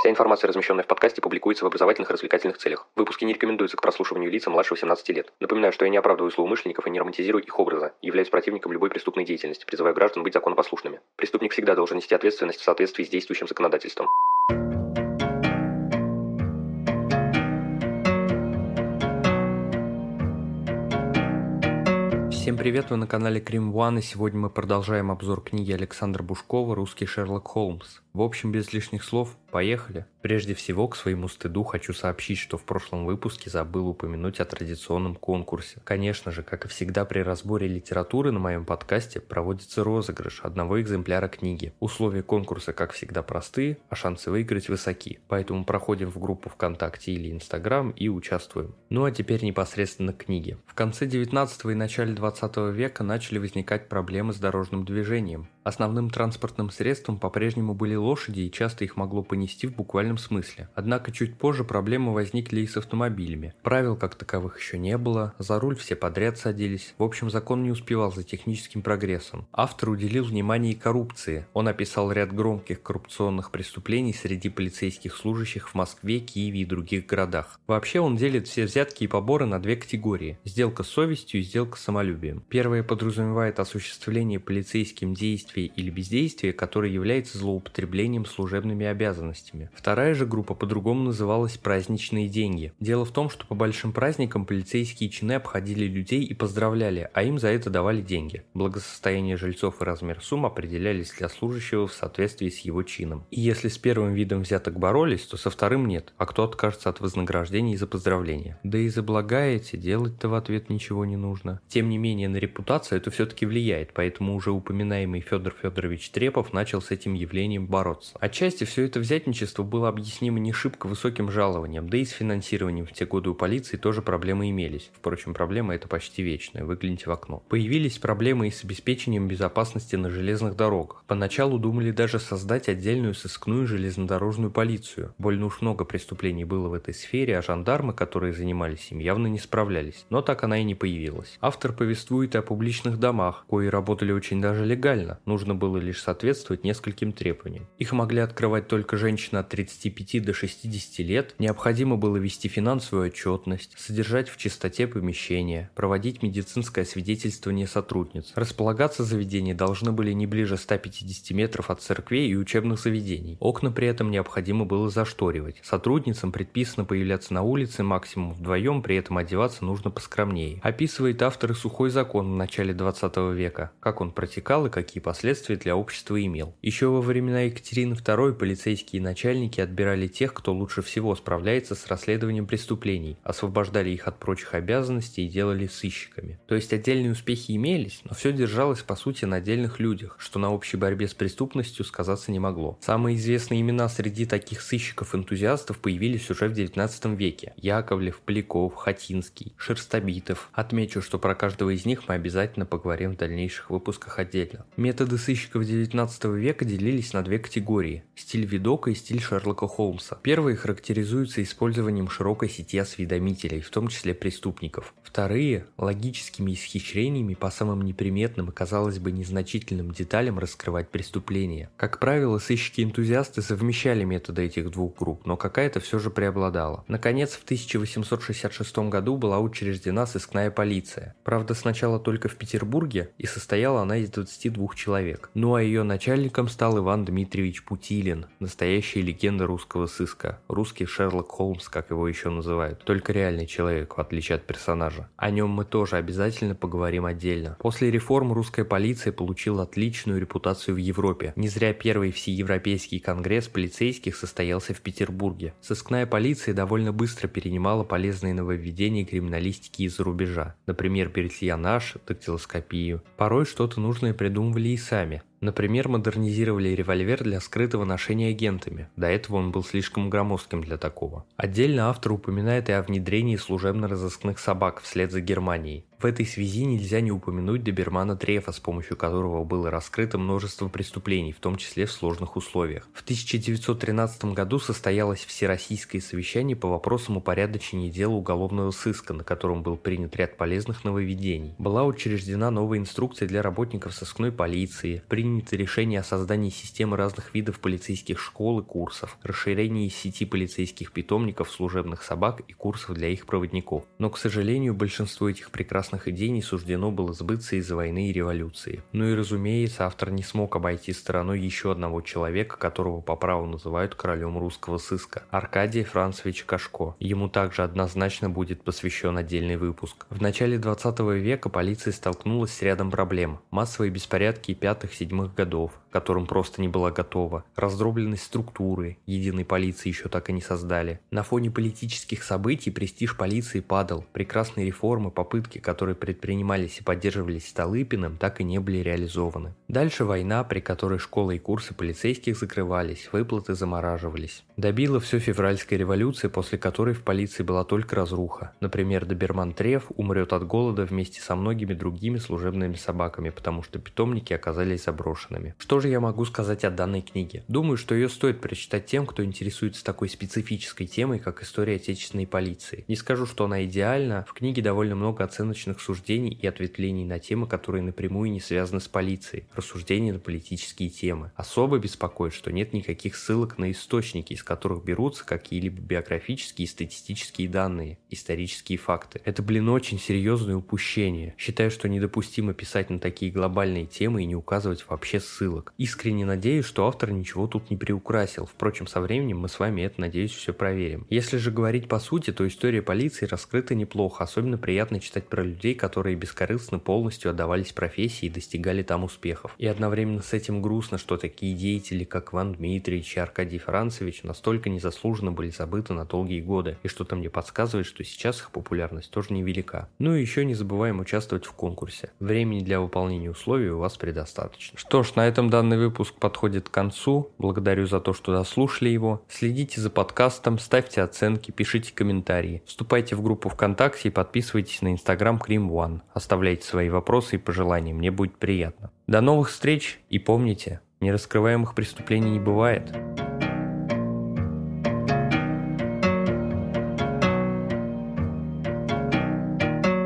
Вся информация, размещенная в подкасте, публикуется в образовательных и развлекательных целях. Выпуски не рекомендуются к прослушиванию лица младше 18 лет. Напоминаю, что я не оправдываю злоумышленников и не романтизирую их образа, являюсь противником любой преступной деятельности, призываю граждан быть законопослушными. Преступник всегда должен нести ответственность в соответствии с действующим законодательством. Всем привет, вы на канале Крим One, и сегодня мы продолжаем обзор книги Александра Бушкова «Русский Шерлок Холмс». В общем, без лишних слов, поехали. Прежде всего, к своему стыду хочу сообщить, что в прошлом выпуске забыл упомянуть о традиционном конкурсе. Конечно же, как и всегда при разборе литературы на моем подкасте, проводится розыгрыш одного экземпляра книги. Условия конкурса, как всегда, простые, а шансы выиграть высоки. Поэтому проходим в группу ВКонтакте или Инстаграм и участвуем. Ну а теперь непосредственно к книге. В конце 19 и начале 20 века начали возникать проблемы с дорожным движением. Основным транспортным средством по-прежнему были лошади, и часто их могло понести в буквальном смысле. Однако чуть позже проблемы возникли и с автомобилями. Правил как таковых еще не было, за руль все подряд садились. В общем, закон не успевал за техническим прогрессом. Автор уделил внимание и коррупции. Он описал ряд громких коррупционных преступлений среди полицейских служащих в Москве, Киеве и других городах. Вообще он делит все взятки и поборы на две категории. Сделка с совестью и сделка с самолюбием. Первая подразумевает осуществление полицейским действий или бездействие, которое является злоупотреблением служебными обязанностями. Вторая же группа по-другому называлась «праздничные деньги». Дело в том, что по большим праздникам полицейские чины обходили людей и поздравляли, а им за это давали деньги. Благосостояние жильцов и размер сумм определялись для служащего в соответствии с его чином. И если с первым видом взяток боролись, то со вторым нет, а кто откажется от вознаграждения за поздравления? Да и за блага эти делать-то в ответ ничего не нужно. Тем не менее, на репутацию это все-таки влияет, поэтому уже упоминаемый Федор Федорович Трепов начал с этим явлением бороться. Отчасти все это взятничество было объяснимо не шибко высоким жалованием, да и с финансированием в те годы у полиции тоже проблемы имелись. Впрочем, проблема это почти вечная, выгляните в окно. Появились проблемы и с обеспечением безопасности на железных дорогах. Поначалу думали даже создать отдельную сыскную железнодорожную полицию. Больно уж много преступлений было в этой сфере, а жандармы, которые занимались им, явно не справлялись. Но так она и не появилась. Автор повествует о публичных домах, кои работали очень даже легально, нужно было лишь соответствовать нескольким требованиям. Их могли открывать только женщины от 35 до 60 лет, необходимо было вести финансовую отчетность, содержать в чистоте помещения, проводить медицинское свидетельствование сотрудниц. Располагаться заведения должны были не ближе 150 метров от церквей и учебных заведений. Окна при этом необходимо было зашторивать. Сотрудницам предписано появляться на улице максимум вдвоем, при этом одеваться нужно поскромнее. Описывает автор и сухой закон в начале 20 века, как он протекал и какие последствия для общества имел. Еще во времена Екатерины II полицейские начальники отбирали тех, кто лучше всего справляется с расследованием преступлений, освобождали их от прочих обязанностей и делали сыщиками. То есть отдельные успехи имелись, но все держалось по сути на отдельных людях, что на общей борьбе с преступностью сказаться не могло. Самые известные имена среди таких сыщиков-энтузиастов появились уже в 19 веке. Яковлев, Поляков, Хатинский, Шерстобитов. Отмечу, что про каждого из них мы обязательно поговорим в дальнейших выпусках отдельно. Методы сыщиков XIX века делились на две категории – стиль Видока и стиль Шерлока Холмса. Первые характеризуются использованием широкой сети осведомителей, в том числе преступников. Вторые – логическими исхищрениями по самым неприметным и, казалось бы, незначительным деталям раскрывать преступления. Как правило, сыщики-энтузиасты совмещали методы этих двух групп, но какая-то все же преобладала. Наконец, в 1866 году была учреждена сыскная полиция. Правда, сначала только в Петербурге, и состояла она из 22 человек человек. Ну а ее начальником стал Иван Дмитриевич Путилин, настоящая легенда русского сыска. Русский Шерлок Холмс, как его еще называют. Только реальный человек, в отличие от персонажа. О нем мы тоже обязательно поговорим отдельно. После реформ русская полиция получила отличную репутацию в Европе. Не зря первый всеевропейский конгресс полицейских состоялся в Петербурге. Сыскная полиция довольно быстро перенимала полезные нововведения криминалистики из-за рубежа. Например, персьянаж, дактилоскопию. Порой что-то нужное придумывали и сами. Например, модернизировали револьвер для скрытого ношения агентами. До этого он был слишком громоздким для такого. Отдельно автор упоминает и о внедрении служебно-розыскных собак вслед за Германией. В этой связи нельзя не упомянуть Добермана Трефа, с помощью которого было раскрыто множество преступлений, в том числе в сложных условиях. В 1913 году состоялось Всероссийское совещание по вопросам упорядочения дела уголовного сыска, на котором был принят ряд полезных нововведений. Была учреждена новая инструкция для работников сыскной полиции, принято решение о создании системы разных видов полицейских школ и курсов, расширении сети полицейских питомников, служебных собак и курсов для их проводников. Но, к сожалению, большинство этих прекрасных идей не суждено было сбыться из-за войны и революции. Ну и разумеется, автор не смог обойти стороной еще одного человека, которого по праву называют королем русского сыска – Аркадия Францевича Кашко. Ему также однозначно будет посвящен отдельный выпуск. В начале 20 века полиция столкнулась с рядом проблем. Массовые беспорядки пятых-седьмых годов, которым просто не была готова, раздробленность структуры, единой полиции еще так и не создали. На фоне политических событий престиж полиции падал, прекрасные реформы, попытки, которые предпринимались и поддерживались Столыпиным, так и не были реализованы. Дальше война, при которой школы и курсы полицейских закрывались, выплаты замораживались. Добила все февральская революция, после которой в полиции была только разруха. Например, Доберман Треф умрет от голода вместе со многими другими служебными собаками, потому что питомники оказались заброшенными. Что же я могу сказать о данной книге? Думаю, что ее стоит прочитать тем, кто интересуется такой специфической темой, как история отечественной полиции. Не скажу, что она идеальна, в книге довольно много оценочных суждений и ответвлений на темы, которые напрямую не связаны с полицией, рассуждения на политические темы. Особо беспокоит, что нет никаких ссылок на источники, из которых берутся какие-либо биографические и статистические данные, исторические факты. Это, блин, очень серьезное упущение. Считаю, что недопустимо писать на такие глобальные темы и не указывать вообще ссылок. Искренне надеюсь, что автор ничего тут не приукрасил. Впрочем, со временем мы с вами это, надеюсь, все проверим. Если же говорить по сути, то история полиции раскрыта неплохо. Особенно приятно читать про людей, которые бескорыстно полностью отдавались профессии и достигали там успехов. И одновременно с этим грустно, что такие деятели, как Иван Дмитриевич и Аркадий Францевич, настолько незаслуженно были забыты на долгие годы. И что-то мне подсказывает, что сейчас их популярность тоже невелика. Ну и еще не забываем участвовать в конкурсе. Времени для выполнения условий у вас предостаточно. Что ж, на этом Данный выпуск подходит к концу. Благодарю за то, что дослушали его. Следите за подкастом, ставьте оценки, пишите комментарии. Вступайте в группу ВКонтакте и подписывайтесь на инстаграм Cream One. Оставляйте свои вопросы и пожелания, мне будет приятно. До новых встреч и помните, нераскрываемых преступлений не бывает.